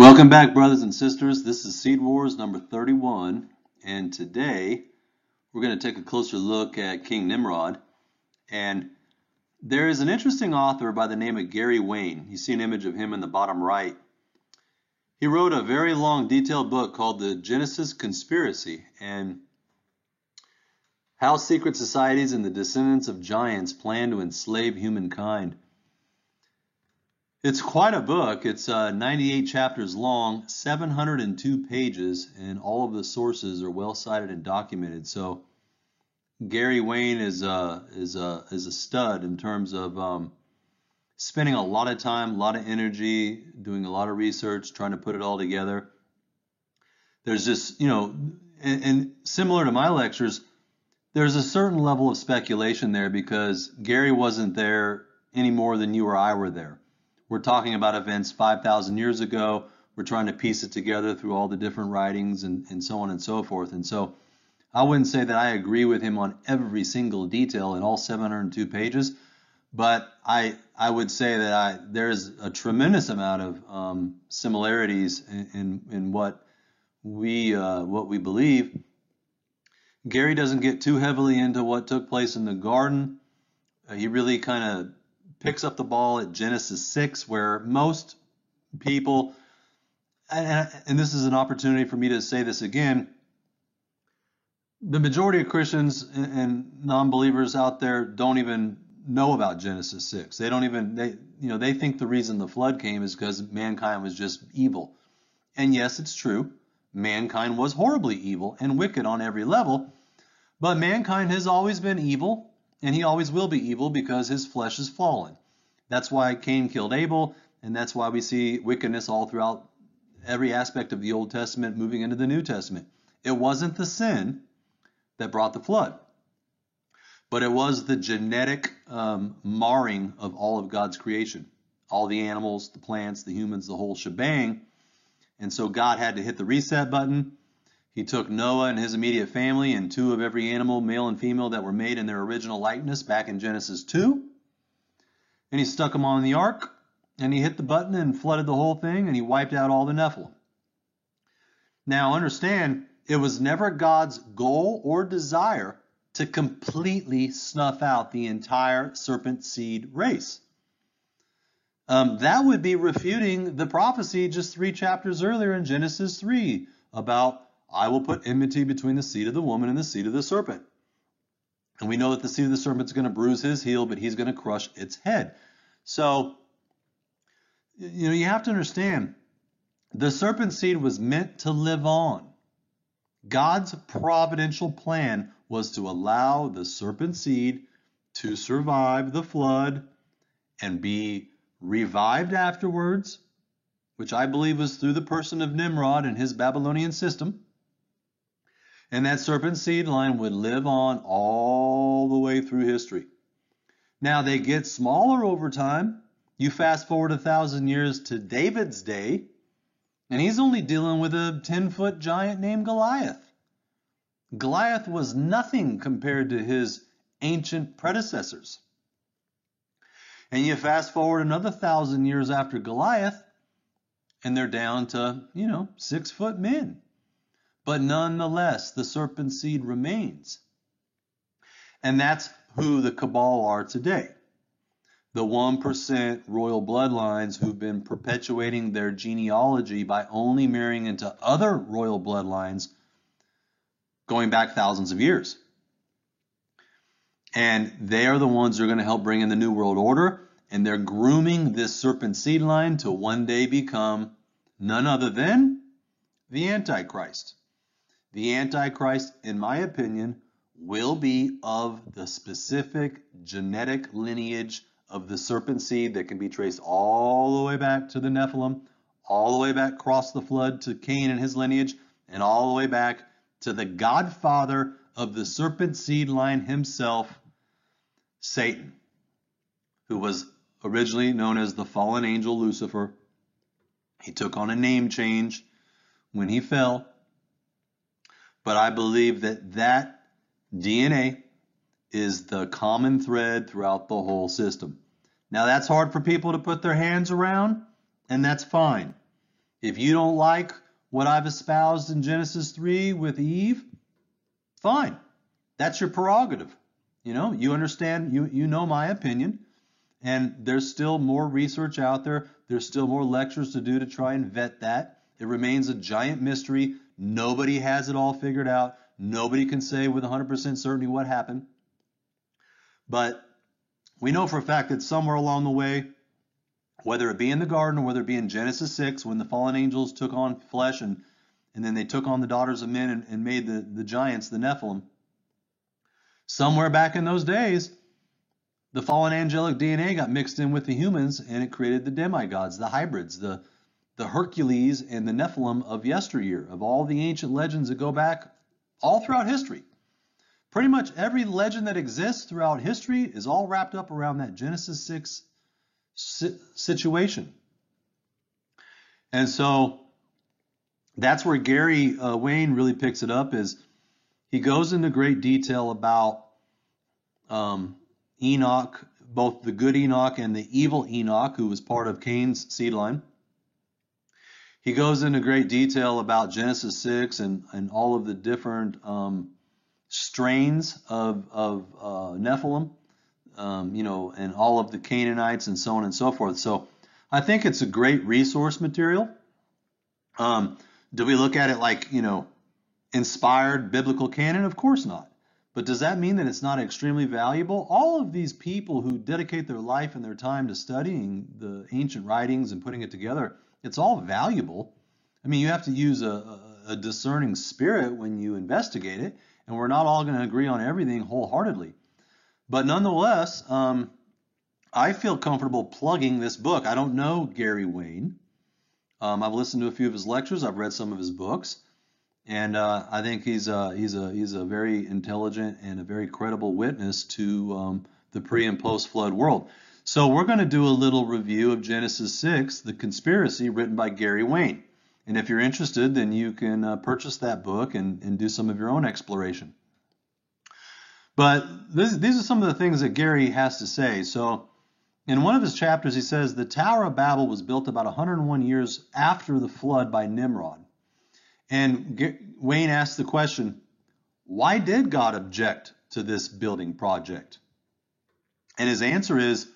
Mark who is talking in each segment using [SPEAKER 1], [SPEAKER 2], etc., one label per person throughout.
[SPEAKER 1] Welcome back, brothers and sisters. This is Seed Wars number 31, and today we're going to take a closer look at King Nimrod. And there is an interesting author by the name of Gary Wayne. You see an image of him in the bottom right. He wrote a very long, detailed book called The Genesis Conspiracy and How Secret Societies and the Descendants of Giants Plan to Enslave Humankind. It's quite a book. It's uh, 98 chapters long, 702 pages, and all of the sources are well cited and documented. So Gary Wayne is a uh, is a is a stud in terms of um, spending a lot of time, a lot of energy, doing a lot of research, trying to put it all together. There's just you know, and, and similar to my lectures, there's a certain level of speculation there because Gary wasn't there any more than you or I were there. We're talking about events 5,000 years ago. We're trying to piece it together through all the different writings and, and so on and so forth. And so I wouldn't say that I agree with him on every single detail in all 702 pages, but I I would say that I there's a tremendous amount of um, similarities in, in, in what we uh, what we believe. Gary doesn't get too heavily into what took place in the garden. Uh, he really kind of picks up the ball at Genesis 6, where most people, and, and this is an opportunity for me to say this again, the majority of Christians and non-believers out there don't even know about Genesis 6. They don't even they you know they think the reason the flood came is because mankind was just evil. And yes, it's true. Mankind was horribly evil and wicked on every level, but mankind has always been evil and he always will be evil because his flesh is fallen. That's why Cain killed Abel, and that's why we see wickedness all throughout every aspect of the Old Testament moving into the New Testament. It wasn't the sin that brought the flood, but it was the genetic um, marring of all of God's creation all the animals, the plants, the humans, the whole shebang. And so God had to hit the reset button he took Noah and his immediate family and two of every animal, male and female, that were made in their original likeness back in Genesis 2. And he stuck them on the ark, and he hit the button and flooded the whole thing, and he wiped out all the Nephilim. Now, understand, it was never God's goal or desire to completely snuff out the entire serpent seed race. Um, that would be refuting the prophecy just three chapters earlier in Genesis 3 about I will put enmity between the seed of the woman and the seed of the serpent. And we know that the seed of the serpent is going to bruise his heel, but he's going to crush its head. So, you know, you have to understand the serpent seed was meant to live on. God's providential plan was to allow the serpent seed to survive the flood and be revived afterwards, which I believe was through the person of Nimrod and his Babylonian system. And that serpent seed line would live on all the way through history. Now they get smaller over time. You fast forward a thousand years to David's day, and he's only dealing with a 10 foot giant named Goliath. Goliath was nothing compared to his ancient predecessors. And you fast forward another thousand years after Goliath, and they're down to, you know, six foot men. But nonetheless, the serpent seed remains. And that's who the cabal are today. The 1% royal bloodlines who've been perpetuating their genealogy by only marrying into other royal bloodlines going back thousands of years. And they are the ones who are going to help bring in the New World Order. And they're grooming this serpent seed line to one day become none other than the Antichrist. The Antichrist, in my opinion, will be of the specific genetic lineage of the serpent seed that can be traced all the way back to the Nephilim, all the way back across the flood to Cain and his lineage, and all the way back to the godfather of the serpent seed line himself, Satan, who was originally known as the fallen angel Lucifer. He took on a name change when he fell but I believe that that DNA is the common thread throughout the whole system. Now, that's hard for people to put their hands around, and that's fine. If you don't like what I've espoused in Genesis 3 with Eve, fine. That's your prerogative. You know, you understand, you, you know my opinion. And there's still more research out there. There's still more lectures to do to try and vet that. It remains a giant mystery. Nobody has it all figured out. Nobody can say with 100% certainty what happened. But we know for a fact that somewhere along the way, whether it be in the garden or whether it be in Genesis 6, when the fallen angels took on flesh and, and then they took on the daughters of men and, and made the, the giants, the Nephilim, somewhere back in those days, the fallen angelic DNA got mixed in with the humans and it created the demigods, the hybrids, the, the Hercules and the Nephilim of yesteryear, of all the ancient legends that go back all throughout history. Pretty much every legend that exists throughout history is all wrapped up around that Genesis 6 situation. And so that's where Gary uh, Wayne really picks it up is he goes into great detail about um, Enoch, both the good Enoch and the evil Enoch, who was part of Cain's seed line. He goes into great detail about Genesis 6 and, and all of the different um, strains of, of uh, Nephilim, um, you know, and all of the Canaanites and so on and so forth. So I think it's a great resource material. Um, do we look at it like, you know, inspired biblical canon? Of course not. But does that mean that it's not extremely valuable? All of these people who dedicate their life and their time to studying the ancient writings and putting it together, it's all valuable. I mean, you have to use a, a discerning spirit when you investigate it, and we're not all going to agree on everything wholeheartedly. But nonetheless, um, I feel comfortable plugging this book. I don't know Gary Wayne. Um, I've listened to a few of his lectures. I've read some of his books. And uh, I think he's a, he's a he's a very intelligent and a very credible witness to um, the pre and post flood world. So we're going to do a little review of Genesis 6, The Conspiracy, written by Gary Wayne. And if you're interested, then you can uh, purchase that book and, and do some of your own exploration. But this, these are some of the things that Gary has to say. So in one of his chapters, he says the Tower of Babel was built about 101 years after the flood by Nimrod. And Wayne asked the question, why did God object to this building project? And his answer is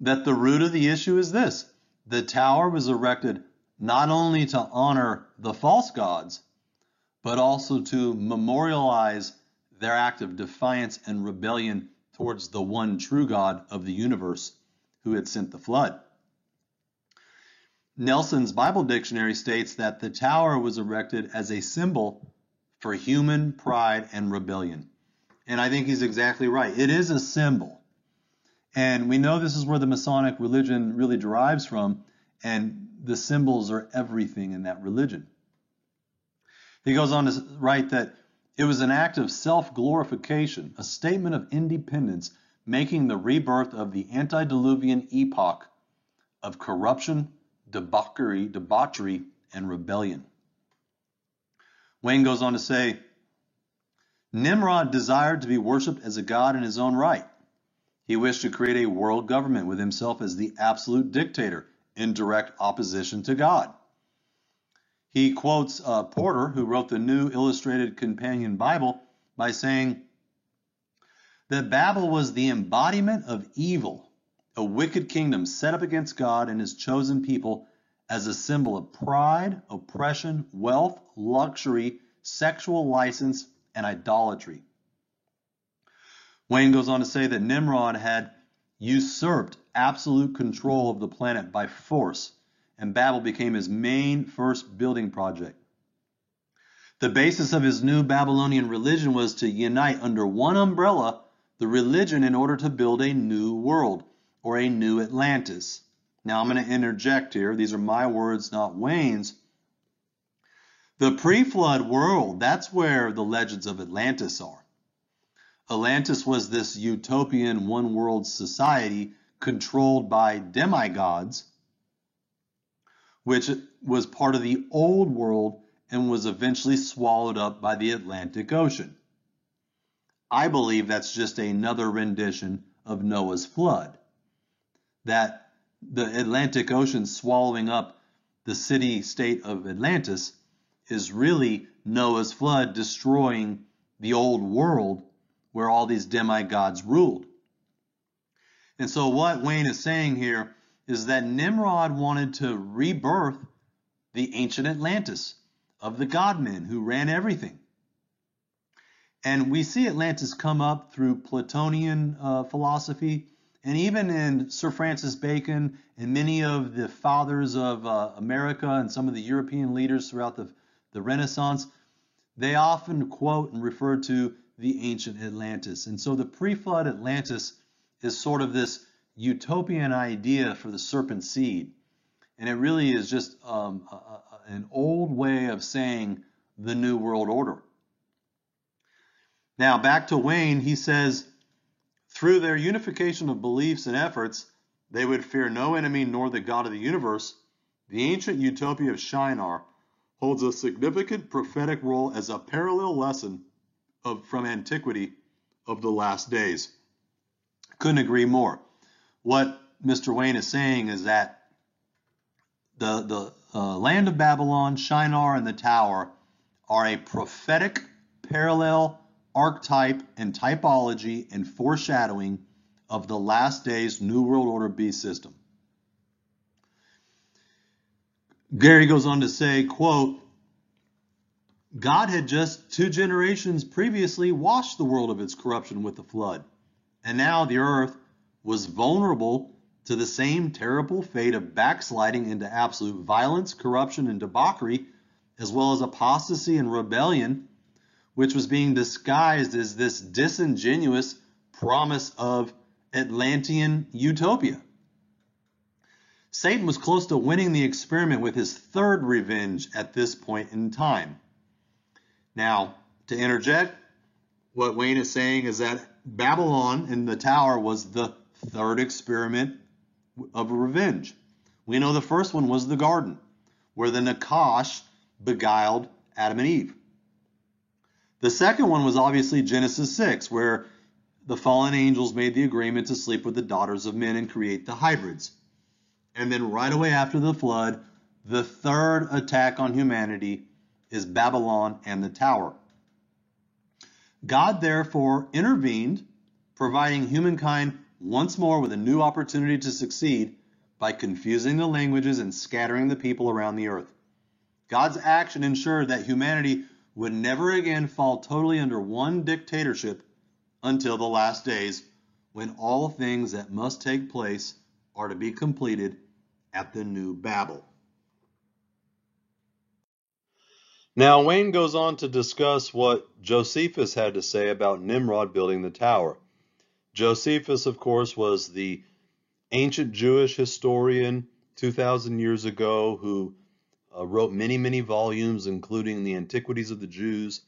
[SPEAKER 1] that the root of the issue is this the tower was erected not only to honor the false gods, but also to memorialize their act of defiance and rebellion towards the one true God of the universe who had sent the flood. Nelson's Bible Dictionary states that the tower was erected as a symbol for human pride and rebellion. And I think he's exactly right. It is a symbol. And we know this is where the Masonic religion really derives from, and the symbols are everything in that religion. He goes on to write that it was an act of self glorification, a statement of independence, making the rebirth of the antediluvian epoch of corruption, debauchery, debauchery, and rebellion. Wayne goes on to say Nimrod desired to be worshipped as a god in his own right. He wished to create a world government with himself as the absolute dictator in direct opposition to God. He quotes uh, Porter, who wrote the New Illustrated Companion Bible, by saying that Babel was the embodiment of evil a wicked kingdom set up against God and his chosen people as a symbol of pride, oppression, wealth, luxury, sexual license, and idolatry. Wayne goes on to say that Nimrod had usurped absolute control of the planet by force, and Babel became his main first building project. The basis of his new Babylonian religion was to unite under one umbrella the religion in order to build a new world or a new Atlantis. Now I'm going to interject here. These are my words, not Wayne's. The pre flood world, that's where the legends of Atlantis are. Atlantis was this utopian one world society controlled by demigods, which was part of the old world and was eventually swallowed up by the Atlantic Ocean. I believe that's just another rendition of Noah's flood that the Atlantic Ocean swallowing up the city state of Atlantis is really Noah's flood destroying the old world where all these demigods ruled. And so, what Wayne is saying here is that Nimrod wanted to rebirth the ancient Atlantis of the godmen who ran everything. And we see Atlantis come up through Platonian uh, philosophy, and even in Sir Francis Bacon and many of the fathers of uh, America and some of the European leaders throughout the, the Renaissance, they often quote and refer to the ancient Atlantis. And so the pre flood Atlantis is sort of this utopian idea for the serpent seed. And it really is just um, a, a, an old way of saying the New World Order. Now, back to Wayne, he says, through their unification of beliefs and efforts, they would fear no enemy nor the God of the universe. The ancient utopia of Shinar holds a significant prophetic role as a parallel lesson of, from antiquity of the last days. Couldn't agree more. What Mr. Wayne is saying is that the, the uh, land of Babylon, Shinar, and the tower are a prophetic parallel archetype and typology and foreshadowing of the last days New World Order beast system. Gary goes on to say, quote, God had just two generations previously washed the world of its corruption with the flood, and now the earth was vulnerable to the same terrible fate of backsliding into absolute violence, corruption, and debauchery, as well as apostasy and rebellion which was being disguised as this disingenuous promise of Atlantean utopia. Satan was close to winning the experiment with his third revenge at this point in time. Now, to interject, what Wayne is saying is that Babylon in the tower was the third experiment of revenge. We know the first one was the garden, where the Nakash beguiled Adam and Eve. The second one was obviously Genesis 6, where the fallen angels made the agreement to sleep with the daughters of men and create the hybrids. And then right away after the flood, the third attack on humanity is Babylon and the tower. God therefore intervened, providing humankind once more with a new opportunity to succeed by confusing the languages and scattering the people around the earth. God's action ensured that humanity would never again fall totally under one dictatorship until the last days, when all things that must take place are to be completed at the new Babel. Now, Wayne goes on to discuss what Josephus had to say about Nimrod building the tower. Josephus, of course, was the ancient Jewish historian 2,000 years ago who uh, wrote many, many volumes, including the Antiquities of the Jews,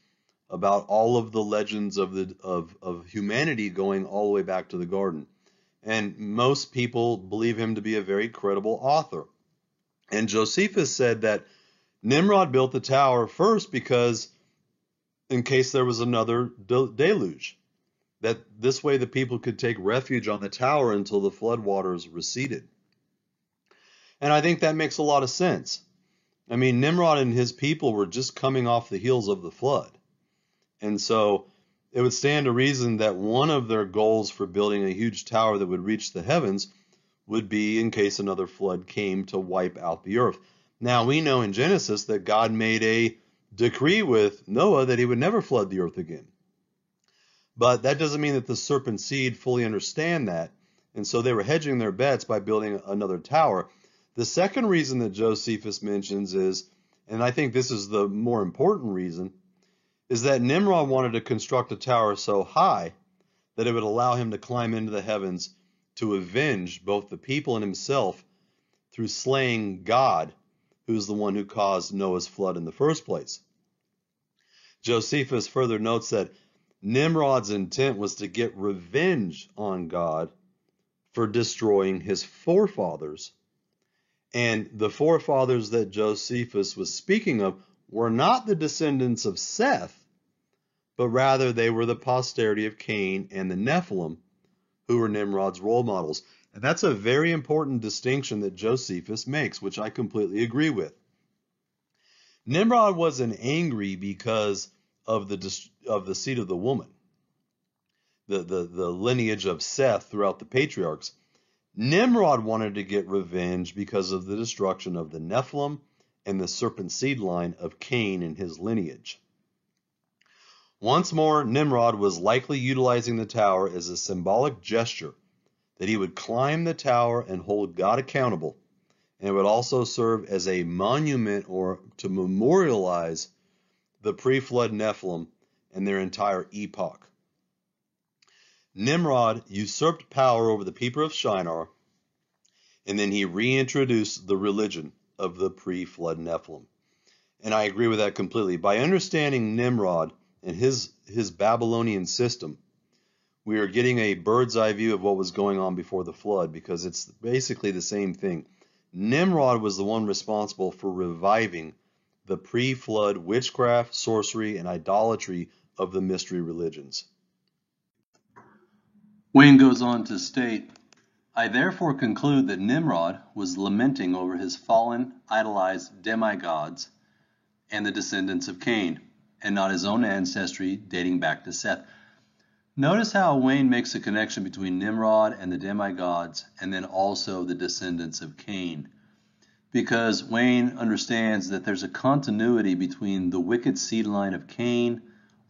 [SPEAKER 1] about all of the legends of the of, of humanity going all the way back to the garden. And most people believe him to be a very credible author. And Josephus said that Nimrod built the tower first because in case there was another deluge, that this way the people could take refuge on the tower until the floodwaters receded. And I think that makes a lot of sense. I mean, Nimrod and his people were just coming off the heels of the flood. And so it would stand to reason that one of their goals for building a huge tower that would reach the heavens would be in case another flood came to wipe out the earth. Now, we know in Genesis that God made a decree with Noah that he would never flood the earth again. But that doesn't mean that the serpent seed fully understand that. And so they were hedging their bets by building another tower. The second reason that Josephus mentions is, and I think this is the more important reason, is that Nimrod wanted to construct a tower so high that it would allow him to climb into the heavens to avenge both the people and himself through slaying God, who's the one who caused Noah's flood in the first place. Josephus further notes that Nimrod's intent was to get revenge on God for destroying his forefathers and the forefathers that Josephus was speaking of were not the descendants of Seth, but rather they were the posterity of Cain and the Nephilim, who were Nimrod's role models. And that's a very important distinction that Josephus makes, which I completely agree with. Nimrod wasn't angry because of the of the seed of the woman, the, the, the lineage of Seth throughout the patriarchs. Nimrod wanted to get revenge because of the destruction of the Nephilim and the serpent seed line of Cain and his lineage. Once more, Nimrod was likely utilizing the tower as a symbolic gesture that he would climb the tower and hold God accountable, and it would also serve as a monument or to memorialize the pre flood Nephilim and their entire epoch. Nimrod usurped power over the people of Shinar, and then he reintroduced the religion of the pre flood Nephilim. And I agree with that completely. By understanding Nimrod and his, his Babylonian system, we are getting a bird's eye view of what was going on before the flood because it's basically the same thing. Nimrod was the one responsible for reviving the pre flood witchcraft, sorcery, and idolatry of the mystery religions. Wayne goes on to state I therefore conclude that Nimrod was lamenting over his fallen, idolized demigods and the descendants of Cain, and not his own ancestry dating back to Seth. Notice how Wayne makes a connection between Nimrod and the demigods and then also the descendants of Cain. Because Wayne understands that there's a continuity between the wicked seed line of Cain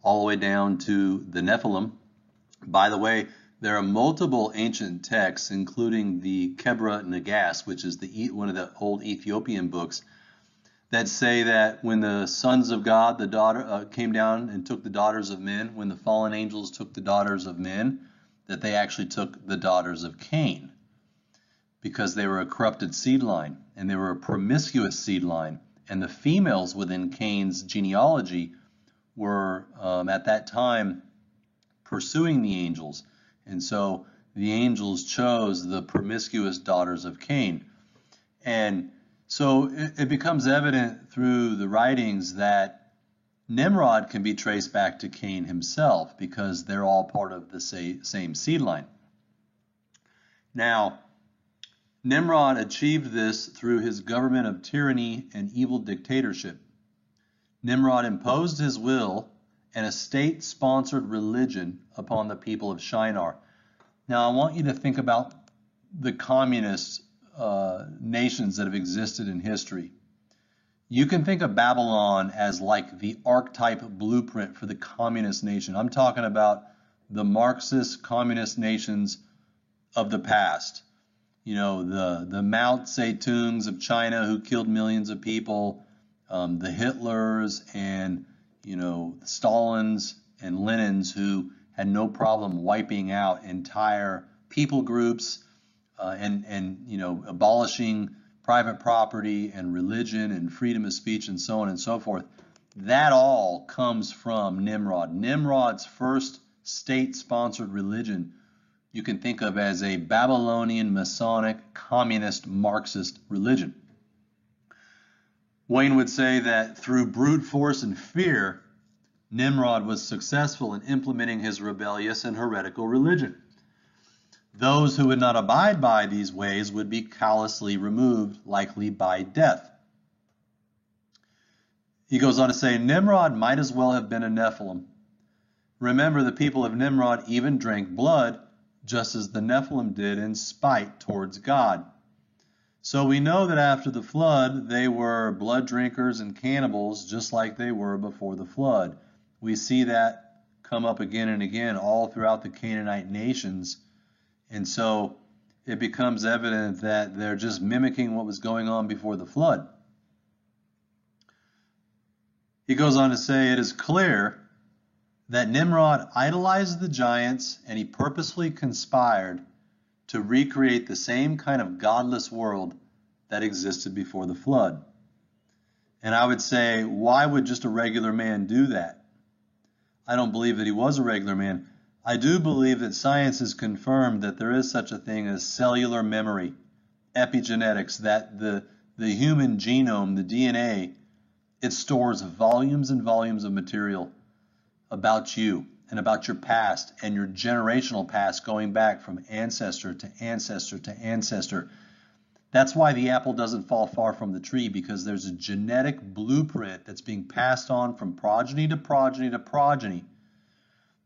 [SPEAKER 1] all the way down to the Nephilim. By the way, there are multiple ancient texts, including the Kebra Nagast, which is the one of the old Ethiopian books, that say that when the sons of God, the daughter uh, came down and took the daughters of men, when the fallen angels took the daughters of men, that they actually took the daughters of Cain because they were a corrupted seed line and they were a promiscuous seed line. And the females within Cain's genealogy were um, at that time pursuing the angels. And so the angels chose the promiscuous daughters of Cain. And so it, it becomes evident through the writings that Nimrod can be traced back to Cain himself because they're all part of the same seed line. Now, Nimrod achieved this through his government of tyranny and evil dictatorship. Nimrod imposed his will and a state sponsored religion upon the people of Shinar. Now, I want you to think about the communists uh, nations that have existed in history. You can think of Babylon as like the archetype blueprint for the communist nation. I'm talking about the Marxist communist nations of the past. You know, the, the Mao Zedongs of China who killed millions of people, um, the Hitlers and, you know, Stalins and Lenins who had no problem wiping out entire people groups uh, and and you know abolishing private property and religion and freedom of speech and so on and so forth. That all comes from Nimrod. Nimrod's first state-sponsored religion you can think of as a Babylonian Masonic communist Marxist religion. Wayne would say that through brute force and fear, Nimrod was successful in implementing his rebellious and heretical religion. Those who would not abide by these ways would be callously removed, likely by death. He goes on to say Nimrod might as well have been a Nephilim. Remember, the people of Nimrod even drank blood, just as the Nephilim did in spite towards God. So we know that after the flood, they were blood drinkers and cannibals, just like they were before the flood. We see that come up again and again all throughout the Canaanite nations and so it becomes evident that they're just mimicking what was going on before the flood. He goes on to say, It is clear that Nimrod idolized the giants and he purposely conspired to recreate the same kind of godless world that existed before the flood. And I would say, why would just a regular man do that? I don't believe that he was a regular man. I do believe that science has confirmed that there is such a thing as cellular memory, epigenetics, that the, the human genome, the DNA, it stores volumes and volumes of material about you. and about your past and your generational past going back from ancestor to ancestor to ancestor. That's why the apple doesn't fall far from the tree because there's a genetic blueprint that's being passed on from progeny to progeny to progeny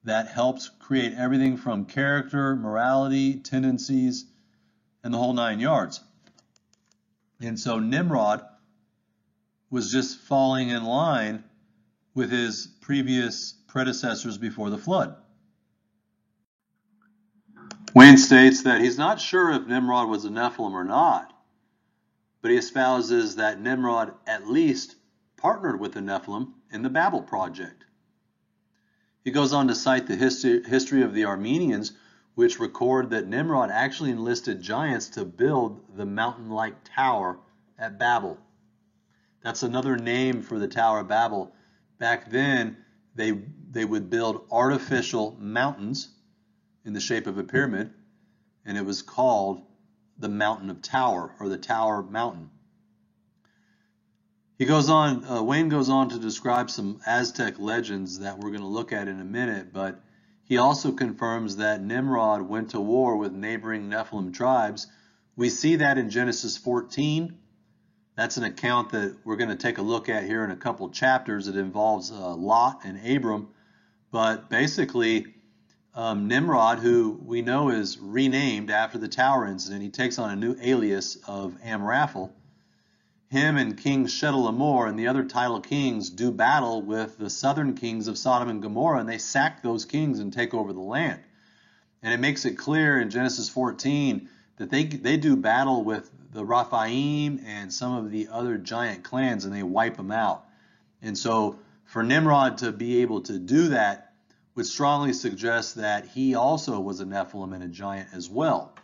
[SPEAKER 1] that helps create everything from character, morality, tendencies, and the whole nine yards. And so Nimrod was just falling in line with his previous predecessors before the flood. Wayne states that he's not sure if Nimrod was a Nephilim or not, but he espouses that Nimrod at least partnered with the Nephilim in the Babel project. He goes on to cite the history, history of the Armenians, which record that Nimrod actually enlisted giants to build the mountain like tower at Babel. That's another name for the Tower of Babel. Back then, they, they would build artificial mountains in the shape of a pyramid, and it was called the Mountain of Tower or the Tower Mountain. He goes on, uh, Wayne goes on to describe some Aztec legends that we're going to look at in a minute, but he also confirms that Nimrod went to war with neighboring Nephilim tribes. We see that in Genesis 14. That's an account that we're going to take a look at here in a couple chapters. It involves uh, Lot and Abram. But basically, um, Nimrod, who we know is renamed after the tower incident, he takes on a new alias of Amraphel. Him and King Chedorlaomer and the other title kings do battle with the southern kings of Sodom and Gomorrah, and they sack those kings and take over the land. And it makes it clear in Genesis 14 that they, they do battle with the Rephaim and some of the other giant clans, and they wipe them out. And so for Nimrod to be able to do that would strongly suggest that he also was a Nephilim and a giant as well.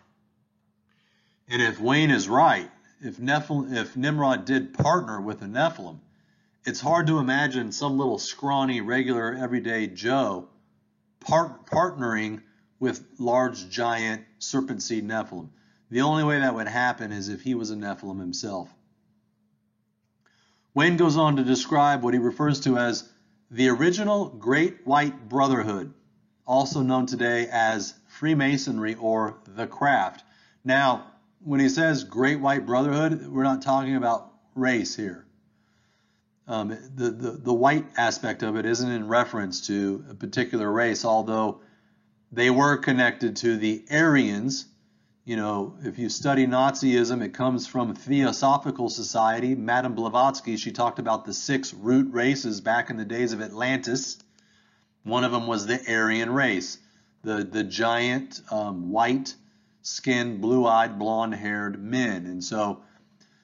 [SPEAKER 1] And if Wayne is right, if, Nephil- if Nimrod did partner with a Nephilim, it's hard to imagine some little scrawny, regular, everyday Joe part- partnering with large, giant serpent seed Nephilim. The only way that would happen is if he was a Nephilim himself. Wayne goes on to describe what he refers to as the original Great White Brotherhood, also known today as Freemasonry or the Craft. Now, when he says Great White Brotherhood, we're not talking about race here. Um, the, the, the white aspect of it isn't in reference to a particular race, although they were connected to the Aryans. You know, if you study Nazism, it comes from Theosophical Society. Madame Blavatsky, she talked about the six root races back in the days of Atlantis. One of them was the Aryan race, the, the giant um, white skinned, blue eyed, blonde haired men. And so,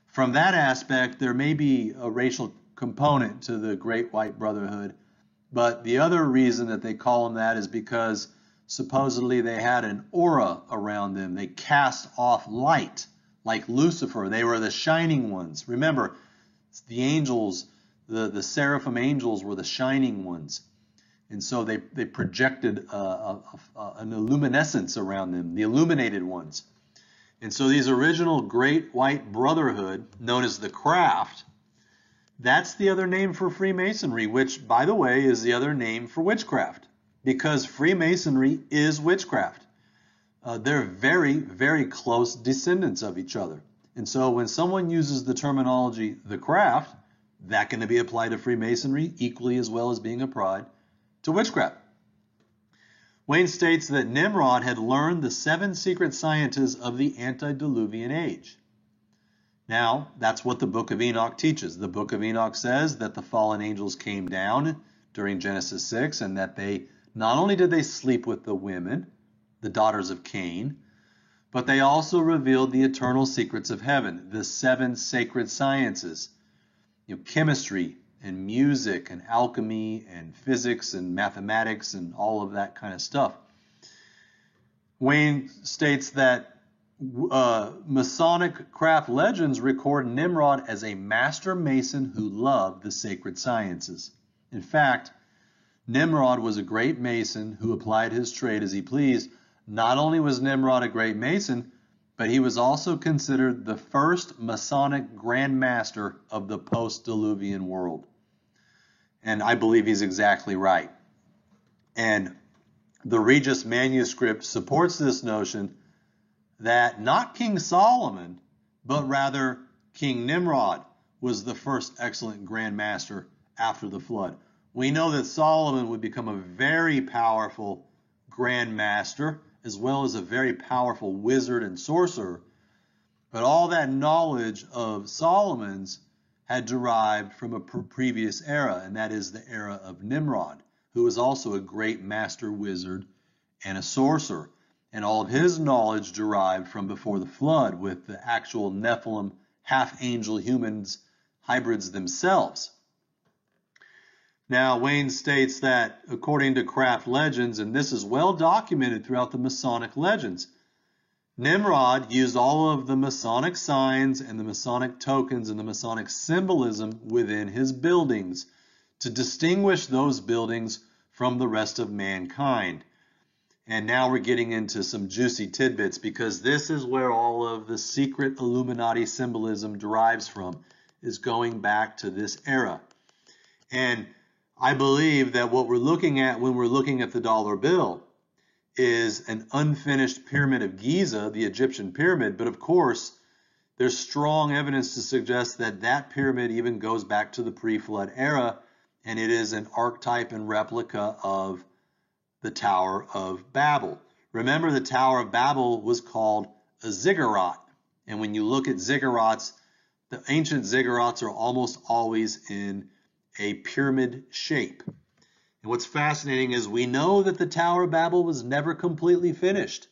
[SPEAKER 1] from that aspect, there may be a racial component to the Great White Brotherhood. But the other reason that they call them that is because supposedly they had an aura around them. They cast off light, like Lucifer. They were the shining ones. Remember, the angels, the, the seraphim angels were the shining ones. And so they, they projected a, a, a, an illuminescence around them, the illuminated ones. And so these original great white brotherhood, known as the craft, that's the other name for Freemasonry, which, by the way, is the other name for witchcraft, because Freemasonry is witchcraft. Uh, they're very, very close descendants of each other. And so when someone uses the terminology the craft, that can be applied to Freemasonry equally as well as being applied to witchcraft. Wayne states that Nimrod had learned the seven secret sciences of the antediluvian age. Now, that's what the book of Enoch teaches. The book of Enoch says that the fallen angels came down during Genesis 6 and that they not only did they sleep with the women, the daughters of Cain, but they also revealed the eternal secrets of heaven, the seven sacred sciences. You know, chemistry, and music and alchemy and physics and mathematics and all of that kind of stuff. Wayne states that uh, Masonic craft legends record Nimrod as a master mason who loved the sacred sciences. In fact, Nimrod was a great mason who applied his trade as he pleased. Not only was Nimrod a great mason, but he was also considered the first Masonic Grand Master of the post Diluvian world. And I believe he's exactly right. And the Regius manuscript supports this notion that not King Solomon, but rather King Nimrod was the first excellent grand master after the flood. We know that Solomon would become a very powerful grand master as well as a very powerful wizard and sorcerer. But all that knowledge of Solomon's had derived from a previous era, and that is the era of Nimrod who was also a great master wizard and a sorcerer. And all of his knowledge derived from before the flood with the actual Nephilim half angel humans hybrids themselves. Now, Wayne states that according to craft legends, and this is well documented throughout the Masonic legends, Nimrod used all of the Masonic signs and the Masonic tokens and the Masonic symbolism within his buildings to distinguish those buildings from the rest of mankind. And now we're getting into some juicy tidbits because this is where all of the secret Illuminati symbolism derives from, is going back to this era. And I believe that what we're looking at when we're looking at the dollar bill is an unfinished pyramid of Giza, the Egyptian pyramid, but of course, there's strong evidence to suggest that that pyramid even goes back to the pre-flood era and it is an archetype and replica of the Tower of Babel. Remember, the Tower of Babel was called a ziggurat. And when you look at ziggurats, the ancient ziggurats are almost always in a pyramid shape. And what's fascinating is we know that the Tower of Babel was never completely finished.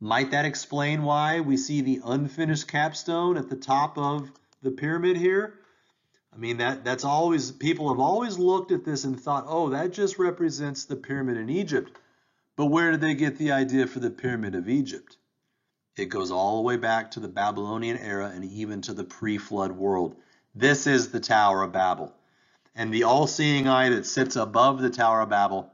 [SPEAKER 1] Might that explain why we see the unfinished capstone at the top of the pyramid here? I mean, that, that's always, people have always looked at this and thought, oh, that just represents the pyramid in Egypt. But where did they get the idea for the pyramid of Egypt? It goes all the way back to the Babylonian era and even to the pre-flood world. This is the Tower of Babel. And the all-seeing eye that sits above the Tower of Babel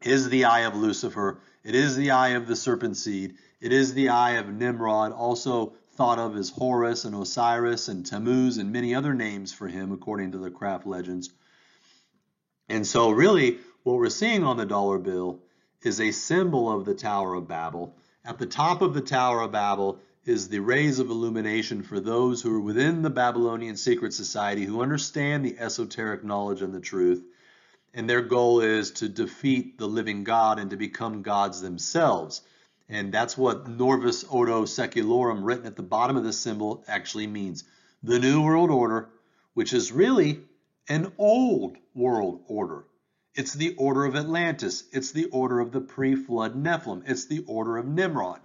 [SPEAKER 1] is the eye of Lucifer. It is the eye of the serpent seed. It is the eye of Nimrod, also thought of as Horus and Osiris and Tammuz and many other names for him, according to the craft legends. And so, really, what we're seeing on the dollar bill is a symbol of the Tower of Babel. At the top of the Tower of Babel is the rays of illumination for those who are within the Babylonian secret society who understand the esoteric knowledge and the truth. And their goal is to defeat the living God and to become gods themselves. And that's what Novus Ordo Seclorum written at the bottom of the symbol actually means. The New World Order, which is really an old world order. It's the order of Atlantis. It's the order of the pre-flood Nephilim. It's the order of Nimrod.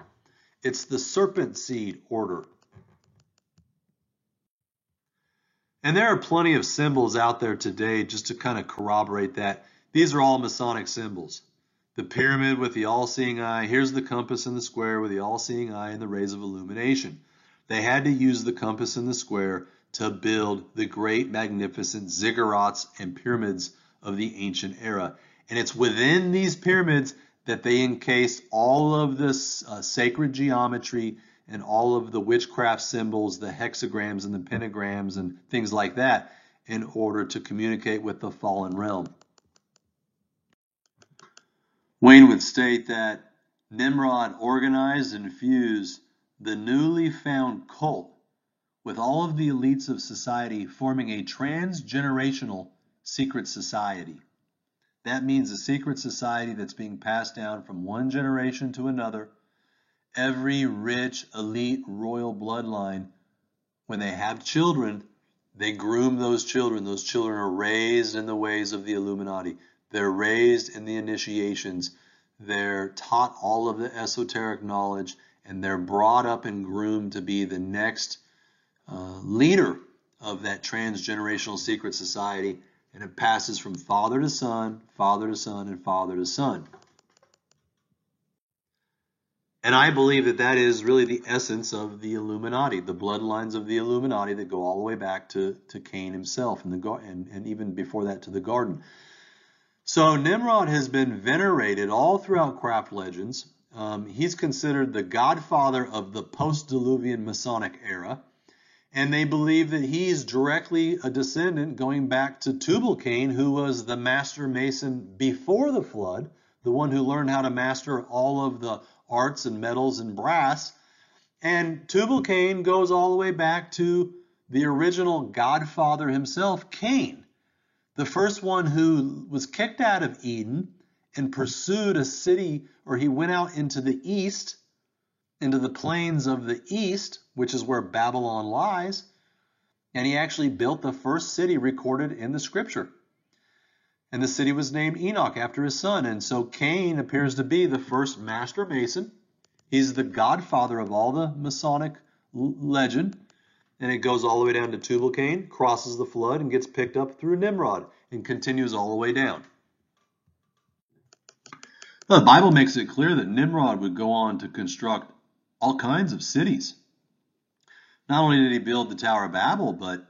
[SPEAKER 1] It's the serpent seed order. And there are plenty of symbols out there today just to kind of corroborate that. These are all Masonic symbols the pyramid with the all-seeing eye. Here's the compass and the square with the all-seeing eye and the rays of illumination. They had to use the compass and the square to build the great, magnificent ziggurats and pyramids of the ancient era. And it's within these pyramids that they encased all of this uh, sacred geometry and all of the witchcraft symbols, the hexagrams and the pentagrams and things like that in order to communicate with the fallen realm. Wayne would state that Nimrod organized and fused the newly found cult with all of the elites of society, forming a transgenerational secret society. That means a secret society that's being passed down from one generation to another. Every rich, elite, royal bloodline, when they have children, they groom those children. Those children are raised in the ways of the Illuminati. They're raised in the initiations. They're taught all of the esoteric knowledge and they're brought up and groomed to be the next uh, leader of that transgenerational secret society. And it passes from father to son, father to son, and father to son. And I believe that that is really the essence of the Illuminati, the bloodlines of the Illuminati that go all the way back to, to Cain himself and, the, and, and even before that to the garden. So Nimrod has been venerated all throughout craft legends. Um, he's considered the godfather of the post-Diluvian Masonic era, and they believe that he's directly a descendant going back to Tubal-Cain, who was the master mason before the flood, the one who learned how to master all of the arts and metals and brass. And Tubal Cain goes all the way back to the original godfather himself, Cain, the first one who was kicked out of Eden and pursued a city, or he went out into the east, into the plains of the east, which is where Babylon lies, and he actually built the first city recorded in the scripture. And the city was named Enoch after his son. And so Cain appears to be the first master mason. He's the godfather of all the Masonic legend and it goes all the way down to Tubal Cain, crosses the flood, and gets picked up through Nimrod, and continues all the way down. the Bible makes it clear that Nimrod would go on to construct all kinds of cities. Not only did he build the Tower of Babel, but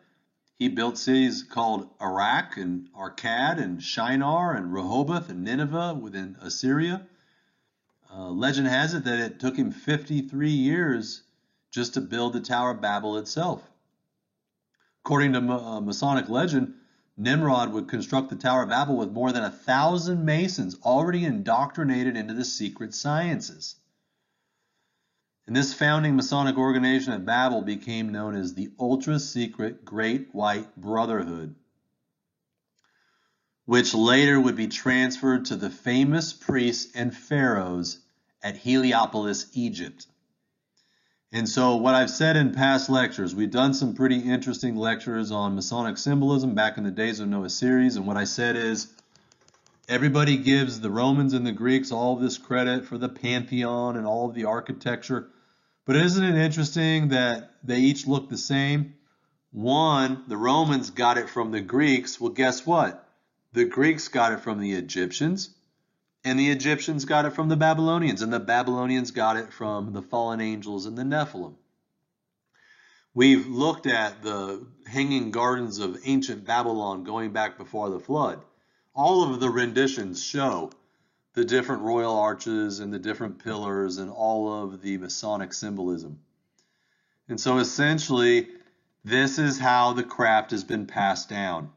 [SPEAKER 1] he built cities called Iraq and Akkad and Shinar and Rehoboth and Nineveh within Assyria. Uh, legend has it that it took him 53 years just to build the Tower of Babel itself. According to uh, Masonic legend, Nimrod would construct the Tower of Babel with more than a thousand masons already indoctrinated into the secret sciences. And this founding Masonic organization at Babel became known as the ultra secret Great White Brotherhood, which later would be transferred to the famous priests and pharaohs at Heliopolis, Egypt. And so, what I've said in past lectures, we've done some pretty interesting lectures on Masonic symbolism back in the Days of Noah series. And what I said is everybody gives the Romans and the Greeks all this credit for the pantheon and all of the architecture. But isn't it interesting that they each look the same? One, the Romans got it from the Greeks. Well, guess what? The Greeks got it from the Egyptians. And the Egyptians got it from the Babylonians, and the Babylonians got it from the fallen angels and the Nephilim. We've looked at the hanging gardens of ancient Babylon going back before the flood. All of the renditions show the different royal arches and the different pillars and all of the Masonic symbolism. And so essentially, this is how the craft has been passed down.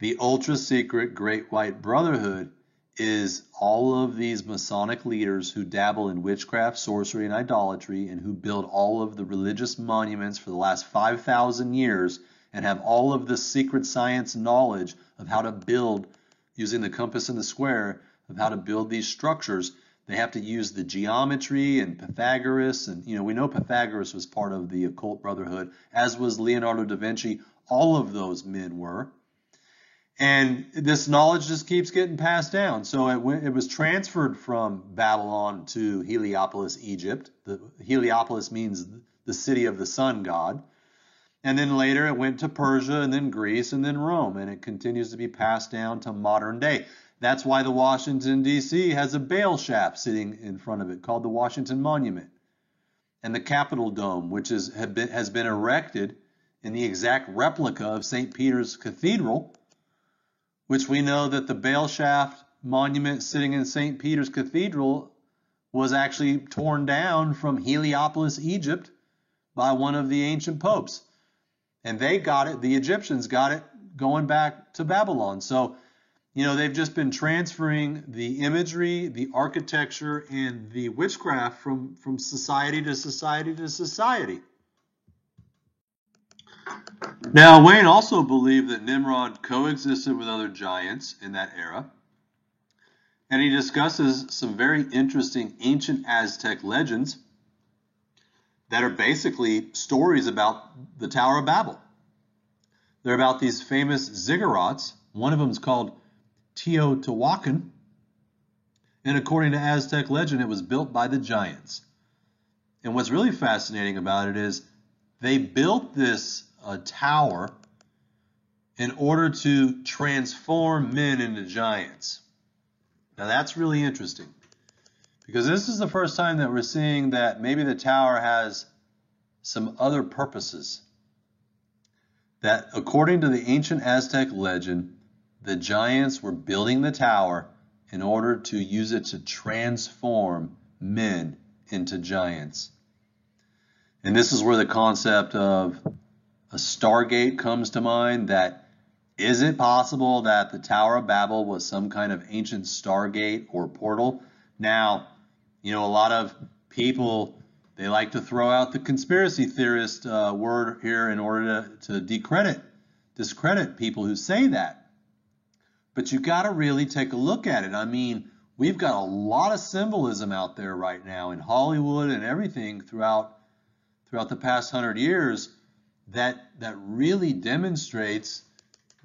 [SPEAKER 1] The ultra secret Great White Brotherhood is all of these Masonic leaders who dabble in witchcraft, sorcery, and idolatry, and who build all of the religious monuments for the last 5,000 years and have all of the secret science knowledge of how to build, using the compass and the square, of how to build these structures. They have to use the geometry and Pythagoras, and you know we know Pythagoras was part of the occult brotherhood, as was Leonardo da Vinci. All of those men were. And this knowledge just keeps getting passed down. So it, went, it was transferred from Babylon to Heliopolis, Egypt. The, Heliopolis means the city of the sun god. And then later it went to Persia and then Greece and then Rome. And it continues to be passed down to modern day. That's why the Washington, D.C. has a Baal shaft sitting in front of it called the Washington Monument. And the Capitol Dome, which is, been, has been erected in the exact replica of St. Peter's Cathedral which we know that the Baal shaft monument sitting in St. Peter's Cathedral was actually torn down from Heliopolis, Egypt, by one of the ancient popes. And they got it, the Egyptians got it going back to Babylon. So, you know, they've just been transferring the imagery, the architecture, and the witchcraft from, from society to society to society. Now, Wayne also believed that Nimrod coexisted with other giants in that era, and he discusses some very interesting ancient Aztec legends that are basically stories about the Tower of Babel. They're about these famous ziggurats. One of them is called Teotihuacan, and according to Aztec legend, it was built by the giants. And what's really fascinating about it is they built this a tower in order to transform men into giants. Now that's really interesting because this is the first time that we're seeing that maybe the tower has some other purposes. That according to the ancient Aztec legend, the giants were building the tower in order to use it to transform men into giants. And this is where the concept of a Stargate comes to mind that Is it possible that the Tower of Babel was some kind of ancient stargate or portal? Now, you know, a lot of people they like to throw out the conspiracy theorist uh, word here in order to, to decredit, discredit people who say that. But you got to really take a look at it. I mean, we've got a lot of symbolism out there right now in Hollywood and everything throughout throughout the past hundred years that that really demonstrates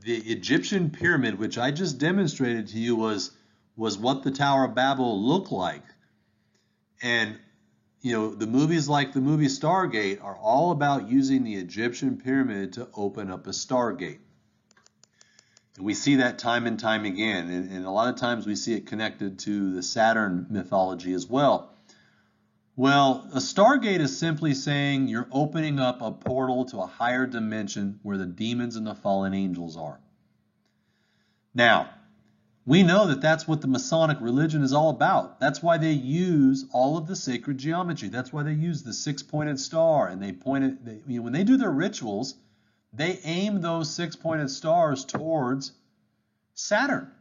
[SPEAKER 1] the Egyptian pyramid, which I just demonstrated to you, was was what the Tower of Babel looked like. And you know, the movies like the movie Stargate are all about using the Egyptian pyramid to open up a stargate. We see that time and time again. And, and, a lot of times we see it connected to the Saturn mythology as well. Well, a stargate is simply saying you're opening up a portal to a higher dimension where the demons and the fallen angels are. Now, we know that that's what the Masonic religion is all about. That's why they use all of the sacred geometry. That's why they use the six-pointed star and they point it. They, you know, when they do their rituals, they aim those six-pointed stars towards Saturn.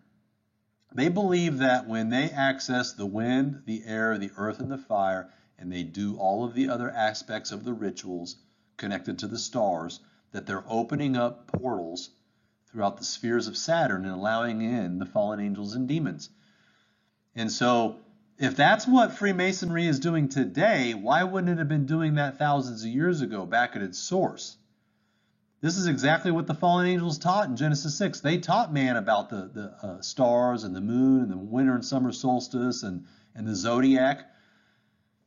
[SPEAKER 1] They believe that when they access the wind, the air, the earth, and the fire, and they do all of the other aspects of the rituals connected to the stars, that they're opening up portals throughout the spheres of Saturn and allowing in the fallen angels and demons. And so, if that's what Freemasonry is doing today, why wouldn't it have been doing that thousands of years ago back at its source? This is exactly what the fallen angels taught in Genesis 6. They taught man about the, the uh, stars and the moon and the winter and summer solstice and, and the zodiac.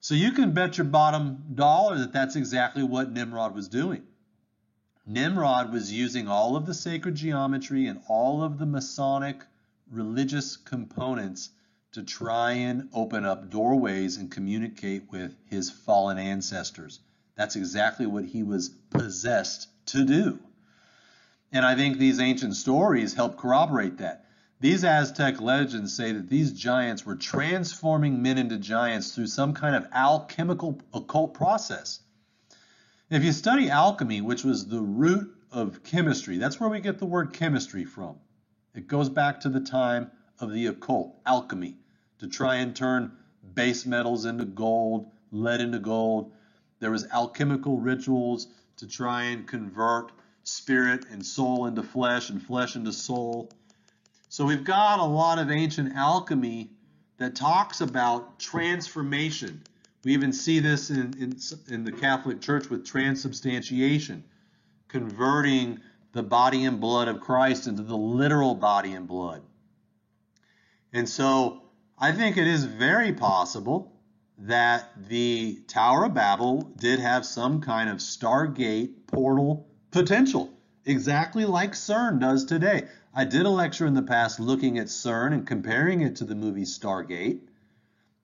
[SPEAKER 1] So you can bet your bottom dollar that that's exactly what Nimrod was doing. Nimrod was using all of the sacred geometry and all of the Masonic religious components to try and open up doorways and communicate with his fallen ancestors. That's exactly what he was possessed to do. And I think these ancient stories help corroborate that. These Aztec legends say that these giants were transforming men into giants through some kind of alchemical occult process. If you study alchemy, which was the root of chemistry, that's where we get the word chemistry from. It goes back to the time of the occult, alchemy, to try and turn base metals into gold, lead into gold. There was alchemical rituals to try and convert spirit and soul into flesh and flesh into soul. So we've got a lot of ancient alchemy that talks about transformation we even see this in, in, in the Catholic Church with transubstantiation, converting the body and blood of Christ into the literal body and blood. And so I think it is very possible that the Tower of Babel did have some kind of stargate portal potential, exactly like CERN does today. I did a lecture in the past looking at CERN and comparing it to the movie Stargate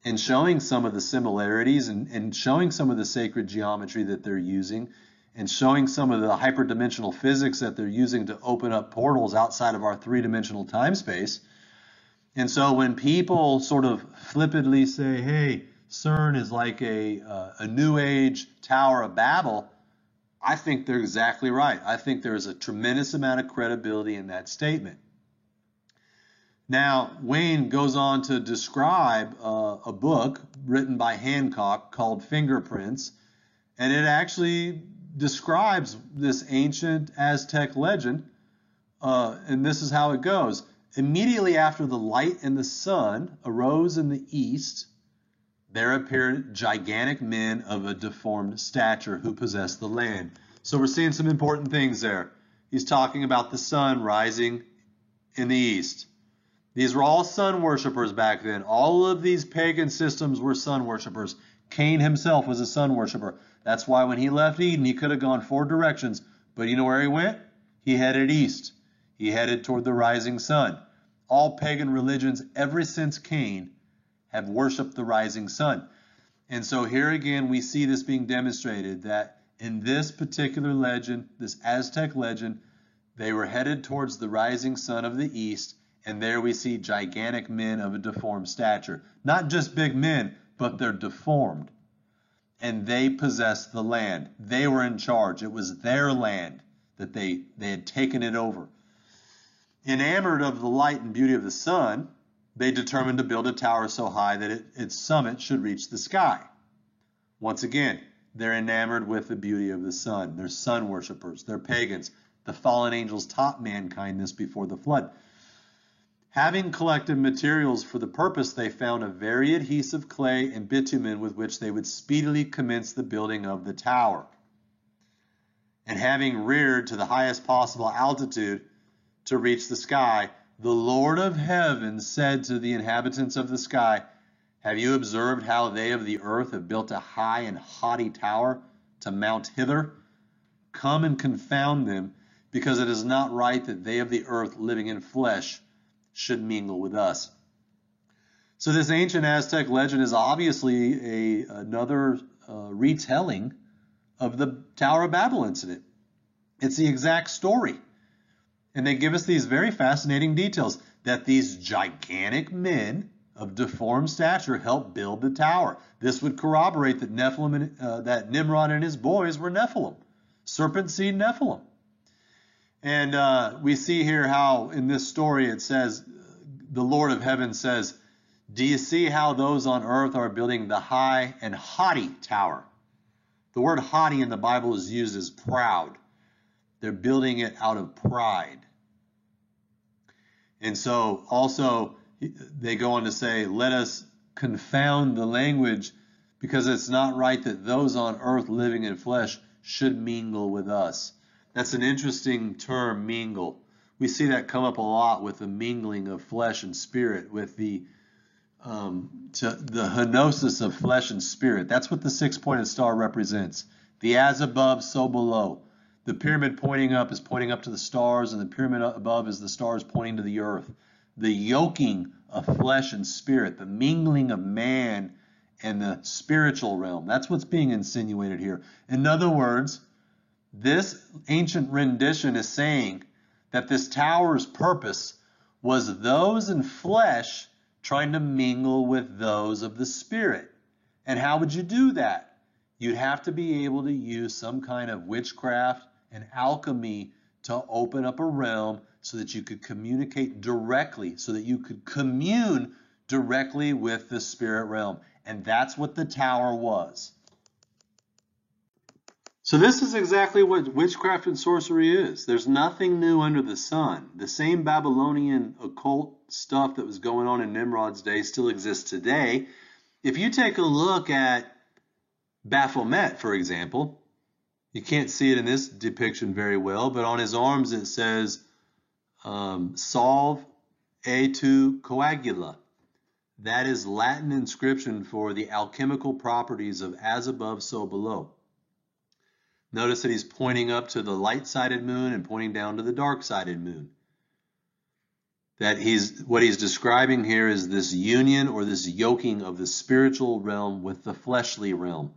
[SPEAKER 1] and showing some of the similarities and, and showing some of the sacred geometry that they're using and showing some of the hyperdimensional physics that they're using to open up portals outside of our three-dimensional time space. And so when people sort of flippantly say, hey, CERN is like a, uh, a new age Tower of Babel, I think they're exactly right. I think there's a tremendous amount of credibility in that statement. Now, Wayne goes on to describe uh, a book written by Hancock called Fingerprints, and it actually describes this ancient Aztec legend. Uh, and this is how it goes. Immediately after the light and the sun arose in the east, there appeared gigantic men of a deformed stature who possessed the land. So we're seeing some important things there. He's talking about the sun rising in the east. These were all sun worshippers back then. All of these pagan systems were sun worshippers. Cain himself was a sun worshiper. That's why when he left Eden, he could have gone four directions. But you know where he went? He headed east. He headed toward the rising sun. All pagan religions, ever since Cain, have worshiped the rising sun. And so here again, we see this being demonstrated that in this particular legend, this Aztec legend, they were headed towards the rising sun of the east and there we see gigantic men of a deformed stature. Not just big men, but they're deformed. And they possessed the land. They were in charge. It was their land that they, they had taken it over. Enamored of the light and beauty of the sun, they determined to build a tower so high that it, its summit should reach the sky. Once again, they're enamored with the beauty of the sun. They're sun worshippers. They're pagans. The fallen angels taught mankind this before the flood. Having collected materials for the purpose, they found a very adhesive clay and bitumen with which they would speedily commence the building of the tower. And having reared to the highest possible altitude to reach the sky, the Lord of heaven said to the inhabitants of the sky, Have you observed how they of the earth have built a high and haughty tower to mount hither? Come and confound them, because it is not right that they of the earth living in flesh should mingle with us. So this ancient Aztec legend is obviously a another uh, retelling of the Tower of Babel incident. It's the exact story. And they give us these very fascinating details that these gigantic men of deformed stature helped build the tower. This would corroborate that Nephilim, uh, that Nimrod and his boys were Nephilim, serpent seed Nephilim. And uh, we see here how in this story it says, the Lord of heaven says, Do you see how those on earth are building the high and haughty tower? The word haughty in the Bible is used as proud. They're building it out of pride. And so also they go on to say, Let us confound the language because it's not right that those on earth living in flesh should mingle with us. That's an interesting term, mingle. We see that come up a lot with the mingling of flesh and spirit, with the um, the henosis of flesh and spirit. That's what the six-pointed star represents. The as above, so below. The pyramid pointing up is pointing up to the stars, and the pyramid above is the stars pointing to the earth. The yoking of flesh and spirit, the mingling of man and the spiritual realm. That's what's being insinuated here. In other words, this ancient rendition is saying that this tower's purpose was those in flesh trying to mingle with those of the spirit. And how would you do that? You'd have to be able to use some kind of witchcraft and alchemy to open up a realm so that you could communicate directly, so that you could commune directly with the spirit realm. And that's what the tower was. So this is exactly what witchcraft and sorcery is. There's nothing new under the sun. The same Babylonian occult stuff that was going on in Nimrod's day still exists today. If you take a look at Baphomet, for example, you can't see it in this depiction very well, but on his arms it says um, et tu coagula. That is Latin inscription for the alchemical properties of as above, so below. Notice that he's pointing up to the light-sided moon and pointing down to the dark-sided moon. That he's what he's describing here is this union or this yoking of the spiritual realm with the fleshly realm.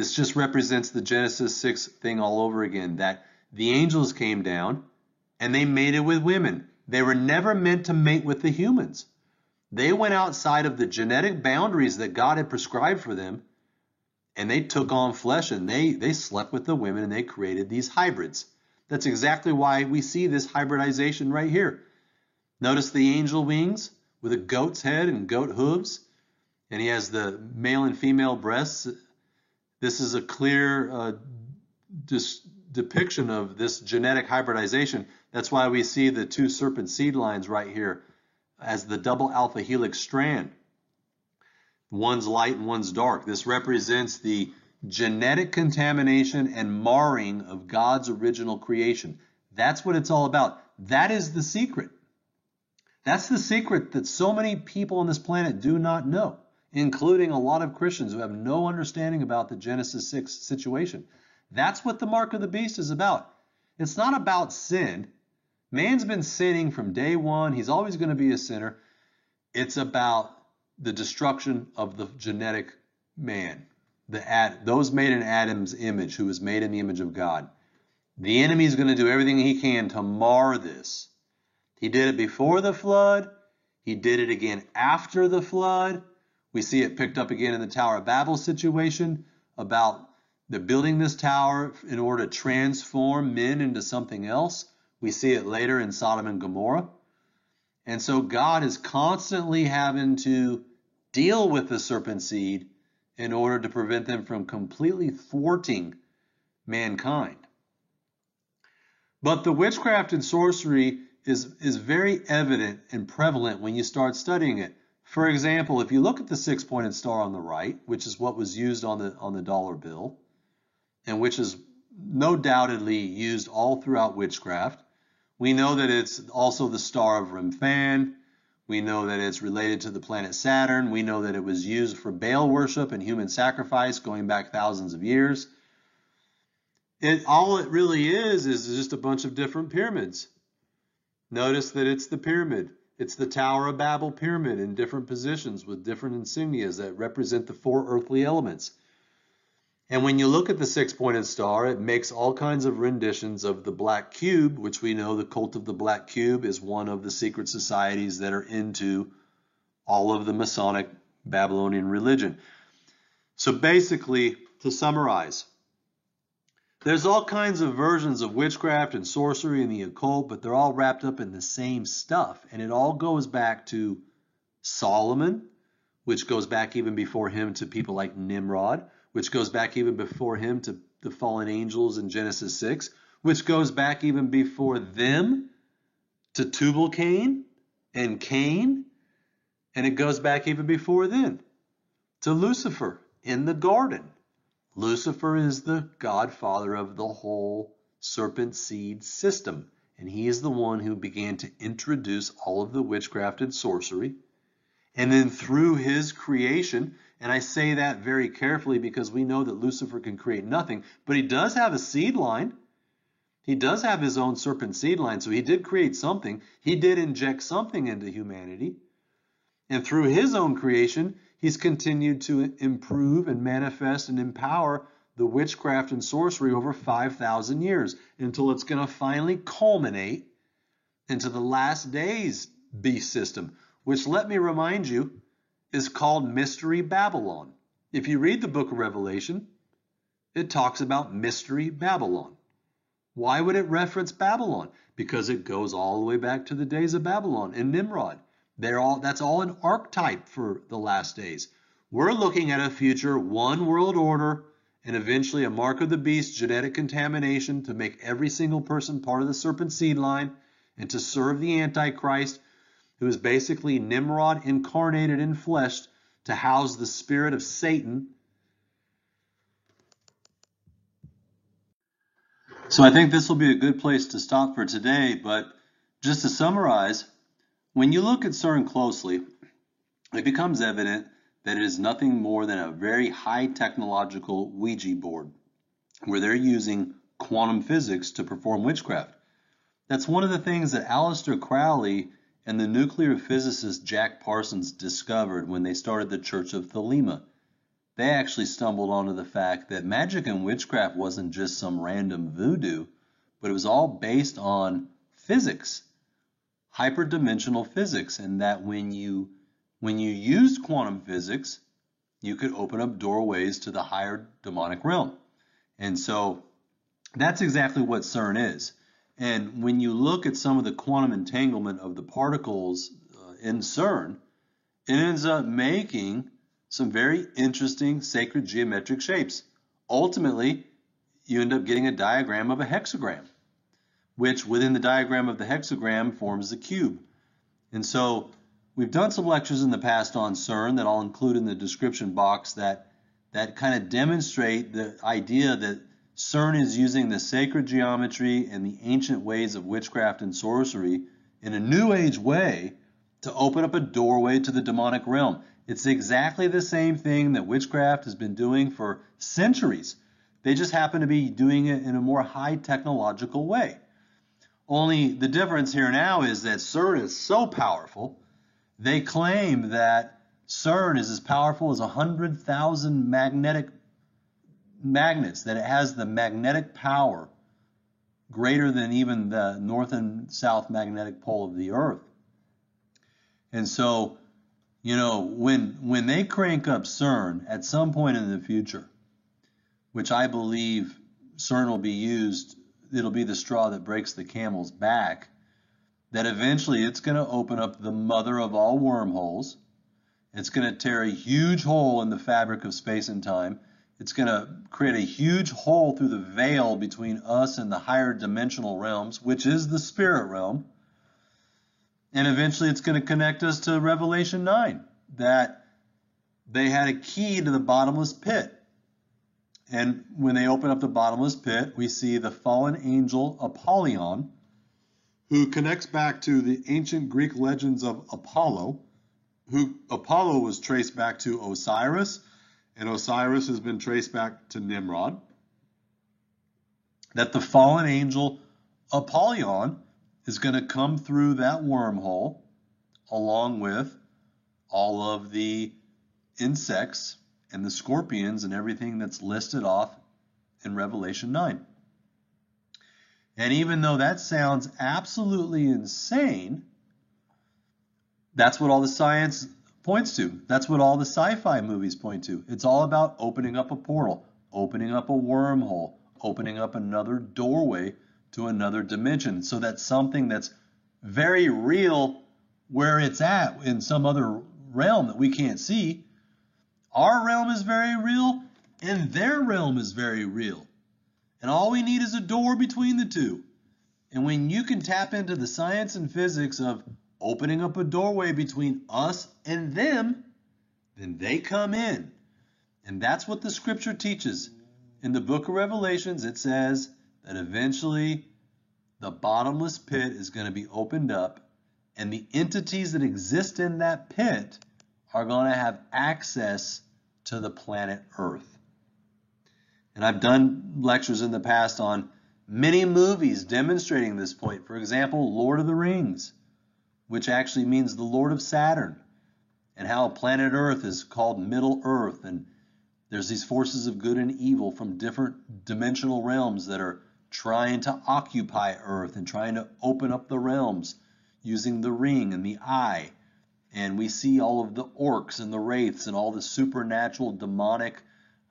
[SPEAKER 1] This just represents the Genesis 6 thing all over again that the angels came down and they mated with women. They were never meant to mate with the humans. They went outside of the genetic boundaries that God had prescribed for them and they took on flesh and they they slept with the women and they created these hybrids. That's exactly why we see this hybridization right here. Notice the angel wings with a goat's head and goat hooves, and he has the male and female breasts. This is a clear uh, dis- depiction of this genetic hybridization. That's why we see the two serpent seed lines right here as the double alpha helix strand. One's light and one's dark. This represents the genetic contamination and marring of God's original creation. That's what it's all about. That is the secret. That's the secret that so many people on this planet do not know, including a lot of Christians who have no understanding about the Genesis 6 situation. That's what the mark of the beast is about. It's not about sin. Man's been sinning from day one. He's always going to be a sinner. It's about the destruction of the genetic man, the ad, those made in Adam's image, who was made in the image of God. The enemy is going to do everything he can to mar this. He did it before the flood. He did it again after the flood. We see it picked up again in the Tower of Babel situation about the building this tower in order to transform men into something else. We see it later in Sodom and Gomorrah. And so God is constantly having to deal with the serpent seed in order to prevent them from completely thwarting mankind. But the witchcraft and sorcery is, is very evident and prevalent when you start studying it. For example, if you look at the six-pointed star on the right, which is what was used on the on the dollar bill, and which is no doubtedly used all throughout witchcraft, we know that it's also the star of Remphan. We know that it's related to the planet Saturn. We know that it was used for Baal worship and human sacrifice going back thousands of years. It all it really is is just a bunch of different pyramids. Notice that it's the pyramid. It's the Tower of Babel pyramid in different positions with different insignias that represent the four earthly elements. And when you look at the six pointed star, it makes all kinds of renditions of the black cube, which we know the cult of the black cube is one of the secret societies that are into all of the Masonic Babylonian religion. So basically, to summarize, there's all kinds of versions of witchcraft and sorcery and the occult, but they're all wrapped up in the same stuff. And it all goes back to Solomon, which goes back even before him to people like Nimrod, which goes back even before him to the fallen angels in Genesis 6, which goes back even before them to Tubal Cain and Cain, and it goes back even before then to Lucifer in the garden. Lucifer is the godfather of the whole serpent seed system, and he is the one who began to introduce all of the witchcraft and sorcery. And then through his creation, and I say that very carefully because we know that Lucifer can create nothing, but he does have a seed line. He does have his own serpent seed line, so he did create something. He did inject something into humanity. And through his own creation, he's continued to improve and manifest and empower the witchcraft and sorcery over 5,000 years until it's going to finally culminate into the last days beast system, which, let me remind you, is called Mystery Babylon. If you read the book of Revelation, it talks about Mystery Babylon. Why would it reference Babylon? Because it goes all the way back to the days of Babylon and Nimrod. They're all that's all an archetype for the last days. We're looking at a future one world order and eventually a mark of the beast genetic contamination to make every single person part of the serpent seed line and to serve the antichrist who is basically Nimrod incarnated in flesh to house the spirit of Satan. So I think this will be a good place to stop for today, but just to summarize, when you look at CERN closely, it becomes evident that it is nothing more than a very high technological Ouija board, where they're using quantum physics to perform witchcraft. That's one of the things that Aleister Crowley and the nuclear physicist Jack Parsons discovered when they started the Church of Thelema. They actually stumbled onto the fact that magic and witchcraft wasn't just some random voodoo, but it was all based on physics hyperdimensional physics and that when you when you used quantum physics you could open up doorways to the higher demonic realm. And so that's exactly what CERN is. And when you look at some of the quantum entanglement of the particles uh, in CERN it ends up making some very interesting sacred geometric shapes. Ultimately you end up getting a diagram of a hexagram which within the diagram of the hexagram forms the cube. And so we've done some lectures in the past on CERN that I'll include in the description box that, that kind of demonstrate the idea that CERN is using the sacred geometry and the ancient ways of witchcraft and sorcery in a new age way to open up a doorway to the demonic realm. It's exactly the same thing that witchcraft has been doing for centuries. They just happen to be doing it in a more high technological way. Only the difference here now is that CERN is so powerful, they claim that CERN is as powerful as 100,000 magnetic magnets, that it has the magnetic power greater than even the north and south magnetic pole of the Earth. And so, you know, when when they crank up CERN at some point in the future, which I believe CERN will be used it'll be the straw that breaks the camel's back. That eventually it's going to open up the mother of all wormholes. It's going to tear a huge hole in the fabric of space and time. It's going to create a huge hole through the veil between us and the higher dimensional realms, which is the spirit realm. And eventually it's going to connect us to Revelation 9 that they had a key to the bottomless pit. And when they open up the bottomless pit, we see the fallen angel Apollyon, who connects back to the ancient Greek legends of Apollo, who Apollo was traced back to Osiris, and Osiris has been traced back to Nimrod. That the fallen angel Apollyon is going to come through that wormhole along with all of the insects and the scorpions and everything that's listed off in Revelation 9. And even though that sounds absolutely insane, that's what all the science points to. That's what all the sci fi movies point to. It's all about opening up a portal, opening up a wormhole, opening up another doorway to another dimension so that something that's very real where it's at in some other realm that we can't see our realm is very real, and their realm is very real. And all we need is a door between the two. And when you can tap into the science and physics of opening up a doorway between us and them, then they come in. And that's what the scripture teaches. In the book of Revelations, it says that eventually the bottomless pit is going to be opened up, and the entities that exist in that pit are going to have access to the planet Earth. And I've done lectures in the past on many movies demonstrating this point. For example, Lord of the Rings, which actually means the Lord of Saturn, and how planet Earth is called Middle Earth. And there's these forces of good and evil from different dimensional realms that are trying to occupy Earth and trying to open up the realms using the ring and the eye and we see all of the orcs and the wraiths and all the supernatural demonic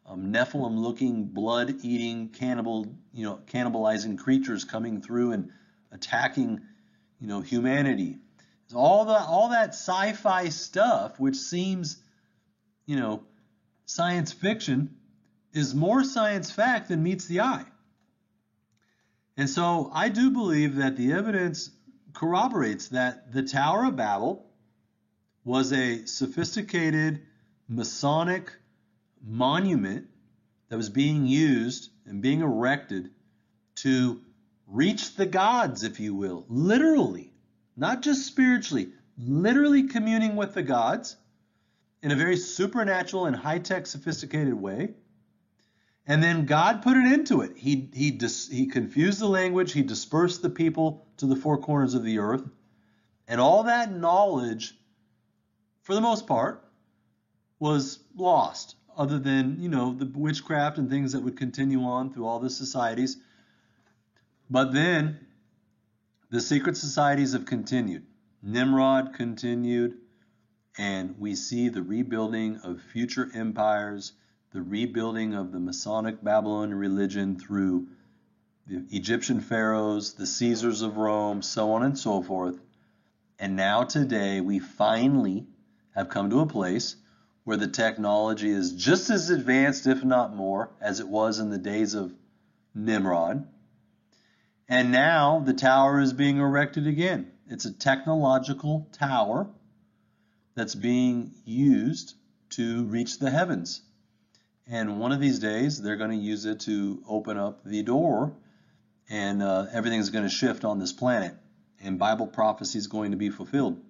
[SPEAKER 1] um, nephilim looking blood eating cannibal you know cannibalizing creatures coming through and attacking you know humanity. All the all that sci-fi stuff which seems you know science fiction is more science fact than meets the eye. And so i do believe that the evidence corroborates that the tower of babel was a sophisticated Masonic monument that was being used and being erected to reach the gods, if you will, literally, not just spiritually, literally communing with the gods in a very supernatural and high tech, sophisticated way. And then God put it into it. He, he, dis, he confused the language, he dispersed the people to the four corners of the earth. And all that knowledge for the most part, was lost, other than, you know, the witchcraft and things that would continue on through all the societies. But then the secret societies have continued. Nimrod continued, and we see the rebuilding of future empires, the rebuilding of the Masonic Babylonian religion through the Egyptian pharaohs, the Caesars of Rome, so on and so forth. And now, today, we finally have come to a place where the technology is just as advanced, if not more, as it was in the days of Nimrod. And now the tower is being erected again. It's a technological tower that's being used to reach the heavens. And one of these days, they're going to use it to open up the door, and uh, everything's going to shift on this planet, and Bible prophecy is going to be fulfilled.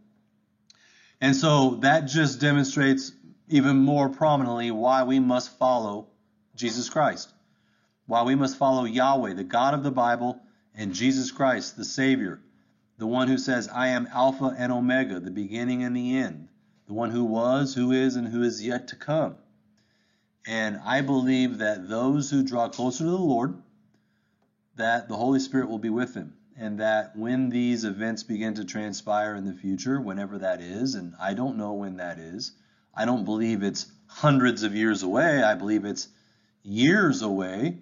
[SPEAKER 1] And so that just demonstrates even more prominently why we must follow Jesus Christ, why we must follow Yahweh, the God of the Bible, and Jesus Christ, the Savior, the one who says, I am Alpha and Omega, the beginning and the end, the one who was, who is, and who is yet to come. And I believe that those who draw closer to the Lord, that the Holy Spirit will be with them and that when these events begin to transpire in the future, whenever that is, and I don't know when that is, I don't believe it's hundreds of years away. I believe it's years away.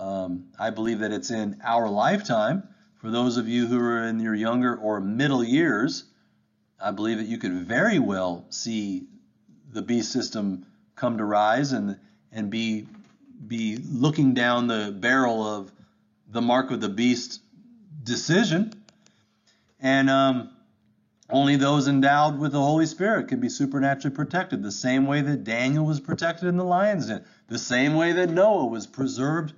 [SPEAKER 1] Um, I believe that it's in our lifetime. For those of you who are in your younger or middle years, I believe that you could very well see the beast system come to rise and and be be looking down the barrel of the mark of the beast decision. And um, only those endowed with the Holy Spirit can be supernaturally protected, the same way that Daniel was protected in the lion's den, the same way that Noah was preserved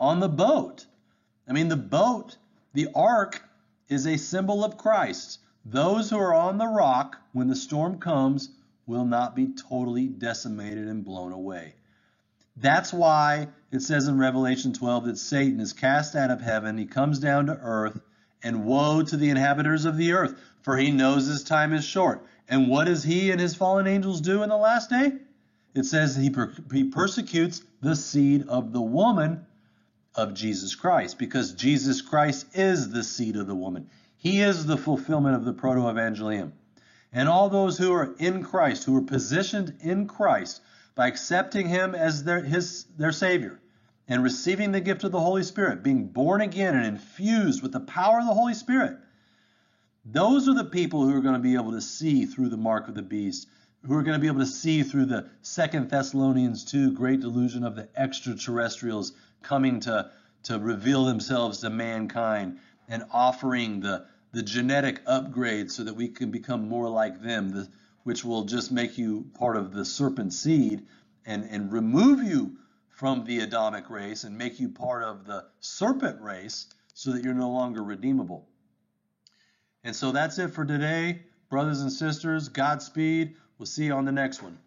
[SPEAKER 1] on the boat. I mean, the boat, the ark, is a symbol of Christ. Those who are on the rock when the storm comes will not be totally decimated and blown away. That's why it says in Revelation 12 that Satan is cast out of heaven, he comes down to earth, and woe to the inhabitants of the earth, for he knows his time is short. And what does he and his fallen angels do in the last day? It says he, per- he persecutes the seed of the woman of Jesus Christ, because Jesus Christ is the seed of the woman. He is the fulfillment of the Protoevangelium. And all those who are in Christ, who are positioned in Christ by accepting him as their, his, their Savior and receiving the gift of the Holy Spirit, being born again and infused with the power of the Holy Spirit, those are the people who are going to be able to see through the mark of the beast, who are going to be able to see through the Second Thessalonians 2 great delusion of the extraterrestrials coming to, to reveal themselves to mankind and offering the, the genetic upgrade so that we can become more like them, the, which will just make you part of the serpent seed and, and remove you from the Adamic race and make you part of the serpent race so that you're no longer redeemable. And so that's it for today. Brothers and sisters, Godspeed. We'll see you on the next one.